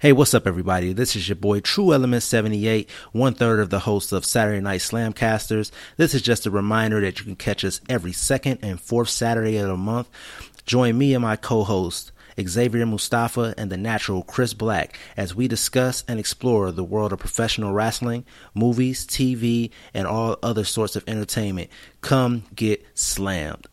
Hey, what's up, everybody? This is your boy True Element 78, one third of the host of Saturday Night Slamcasters. This is just a reminder that you can catch us every second and fourth Saturday of the month. Join me and my co host, Xavier Mustafa and the natural Chris Black as we discuss and explore the world of professional wrestling, movies, TV, and all other sorts of entertainment. Come get slammed.